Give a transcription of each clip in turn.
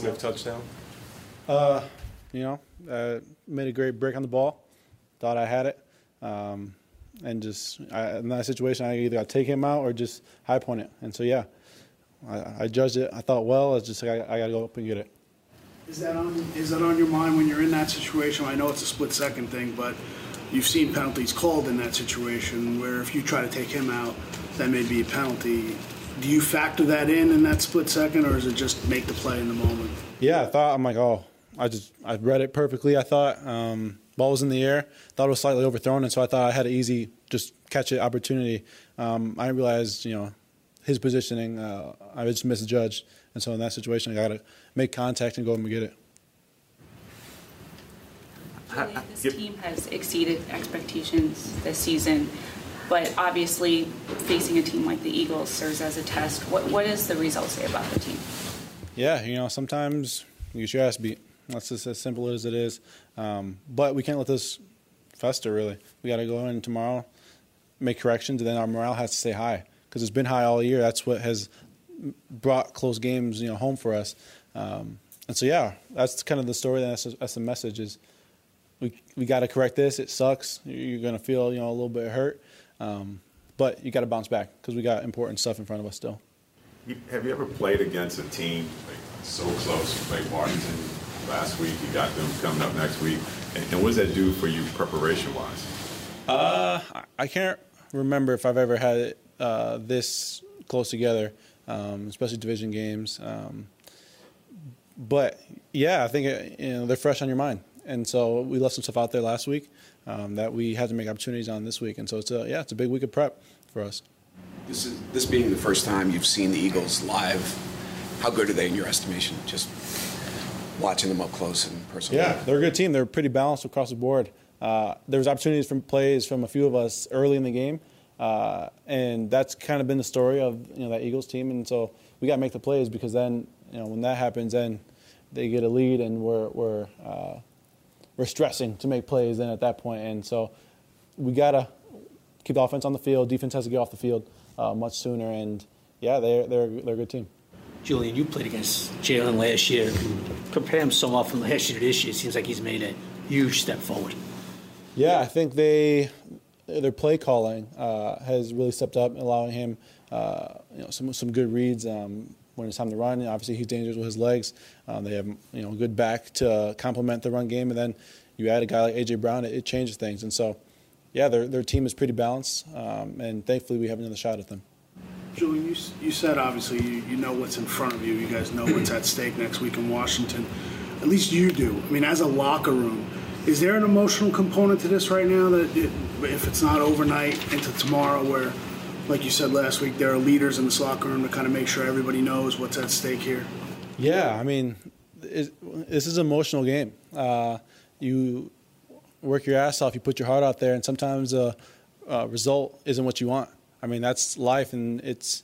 Julian, what happened with the DeVonta Smith touchdown? Uh, you know, uh, made a great break on the ball. Thought I had it, um, and just I, in that situation, I either got to take him out or just high point it. And so, yeah, I, I judged it. I thought, well, it's just like I, I got to go up and get it. Is that on is that on your mind when you're in that situation? I know it's a split second thing, but you've seen penalties called in that situation where if you try to take him out, that may be a penalty. Do you factor that in in that split second, or is it just make the play in the moment? Yeah, I thought I'm like, oh, I just I read it perfectly. I thought um, ball was in the air, thought it was slightly overthrown, and so I thought I had an easy just catch it opportunity. Um, I realized, you know, his positioning, uh, I just misjudged, and so in that situation, I got to make contact and go and get it. Julian, this team has exceeded expectations this season, but obviously facing a team like the Eagles serves as a test. What what does the result say about the team? Yeah, you know, sometimes you get your ass beat. That's just as simple as it is. Um, but we can't let this fester. Really, we got to go in tomorrow, make corrections, and then our morale has to stay high because it's been high all year. That's what has brought close games, you know, home for us. Um, and so, yeah, that's kind of the story. That's, that's the message is we we got to correct this. It sucks. You're going to feel you know a little bit hurt, um, but you got to bounce back because we got important stuff in front of us still. Have you ever played against a team like so close? You played Washington last week. You got them coming up next week. And, and what does that do for you preparation wise? Uh, I- can't remember if I've ever had it uh, this close together, um, especially division games. Um, but yeah, I think it, you know they're fresh on your mind, and so we left some stuff out there last week um, that we had to make opportunities on this week, and so it's a yeah, it's a big week of prep for us. This is this being the first time you've seen the Eagles live. How good are they in your estimation? Just watching them up close and personal. Yeah, they're a good team. They're pretty balanced across the board. Uh, there was opportunities from plays from a few of us early in the game, uh, and that's kind of been the story of you know that Eagles team. And so we got to make the plays because then you know when that happens, then they get a lead and we're we're uh, we're stressing to make plays. Then at that point, and so we got to keep the offense on the field. Defense has to get off the field uh, much sooner. And yeah, they're they're they're a good team. Julian, you played against Jalen last year. Compare him somewhat from last year to this year. It seems like he's made a huge step forward. Yeah, I think they their play calling uh, has really stepped up, allowing him uh, you know some some good reads um, when it's time to run. Obviously, he's dangerous with his legs. Um, they have you know a good back to complement the run game, and then you add a guy like AJ Brown, it, it changes things. And so, yeah, their their team is pretty balanced, um, and thankfully we have another shot at them. Julian, you, you said obviously you, you know what's in front of you. You guys know what's at stake next week in Washington. At least you do. I mean, as a locker room, is there an emotional component to this right now that it, if it's not overnight into tomorrow, where, like you said last week, there are leaders in this locker room to kind of make sure everybody knows what's at stake here? Yeah, I mean, it, this is an emotional game. Uh, you work your ass off, you put your heart out there, and sometimes a, a result isn't what you want. I mean, that's life, and it's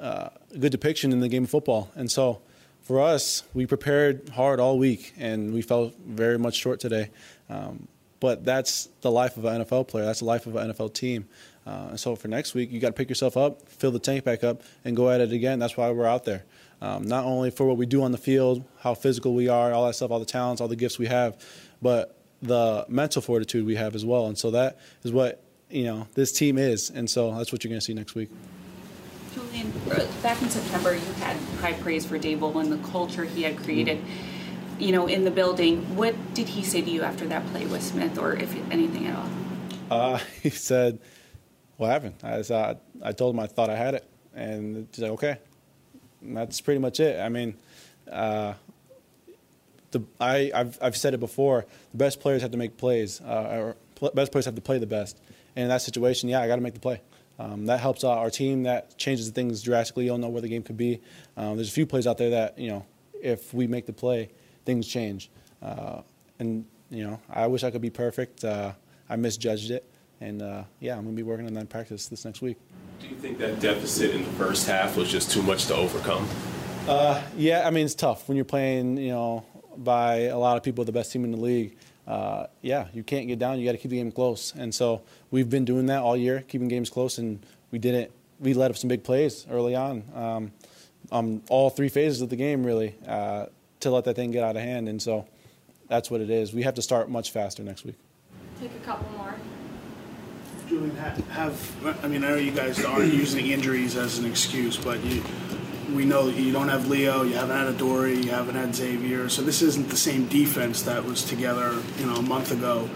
uh, a good depiction in the game of football. And so, for us, we prepared hard all week, and we fell very much short today. Um, but that's the life of an NFL player. That's the life of an NFL team. Uh, and so for next week, you got to pick yourself up, fill the tank back up, and go at it again. That's why we're out there. Um, not only for what we do on the field, how physical we are, all that stuff, all the talents, all the gifts we have, but the mental fortitude we have as well. And so that is what you know this team is. And so that's what you're going to see next week. Julian, uh, back in September, you had high praise for Daboll and the culture he had created. You know, in the building. What did he say to you after that play with Smith, or if anything at all? Uh, he said, "What happened?" I, said, I told him I thought I had it, and he's like, "Okay." And that's pretty much it. I mean, uh, the I I've I've said it before. The best players have to make plays, uh, or pl- best players have to play the best. And in that situation, yeah, I got to make the play. Um, that helps our team. That changes things drastically. You don't know where the game could be. Um, there's a few plays out there that you know, if we make the play, things change. Uh, and you know, I wish I could be perfect. Uh, I misjudged it, and uh, yeah, I'm gonna be working on that in practice this next week. Do you think that deficit in the first half was just too much to overcome? Uh, yeah, I mean it's tough when you're playing, you know, by a lot of people, the best team in the league. Uh, yeah, you can't get down. You got to keep the game close, and so we've been doing that all year, keeping games close, and we didn't. We let up some big plays early on, um, on all three phases of the game, really, uh, to let that thing get out of hand, and so that's what it is. We have to start much faster next week. Take a couple more. Julian, ha- have I mean I know you guys aren't using injuries as an excuse, but you, we know that you don't have Leo, you haven't had Adoree', you haven't had Xavier, so this isn't the same defense that was together, you know, a month ago.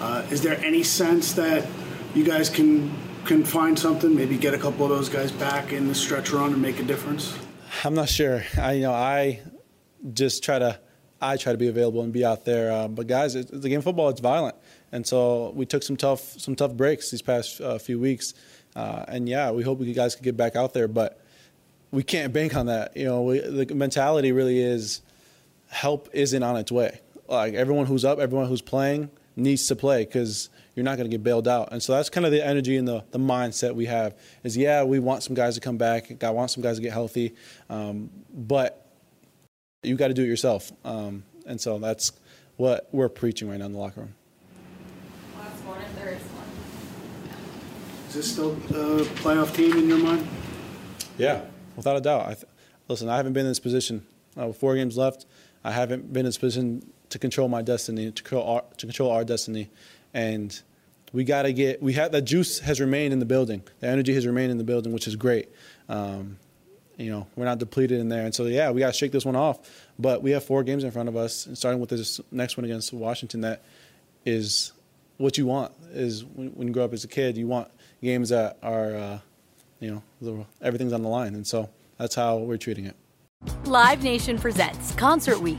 Uh, is there any sense that you guys can can find something, maybe get a couple of those guys back in the stretch run and make a difference? I'm not sure. I you know I just try to I try to be available and be out there. Uh, but guys, the game of football it's violent, and so we took some tough some tough breaks these past uh, few weeks. Uh, and yeah, we hope you guys could get back out there, but we can't bank on that. You know, we, the mentality really is help isn't on its way. Like everyone who's up, everyone who's playing needs to play because you're not going to get bailed out. And so that's kind of the energy and the, the mindset we have is, yeah, we want some guys to come back. I want some guys to get healthy. Um, but you got to do it yourself. Um, and so that's what we're preaching right now in the locker room. Last one and third one. Is this still a playoff team in your mind? Yeah, without a doubt. I th- listen, I haven't been in this position. Uh, with four games left, I haven't been in this position to control my destiny, to control our, to control our destiny, and we got to get. We have that juice has remained in the building. The energy has remained in the building, which is great. Um, you know, we're not depleted in there, and so yeah, we got to shake this one off. But we have four games in front of us, and starting with this next one against Washington, that is what you want. Is when, when you grow up as a kid, you want games that are, uh, you know, everything's on the line, and so that's how we're treating it. Live Nation presents Concert Week.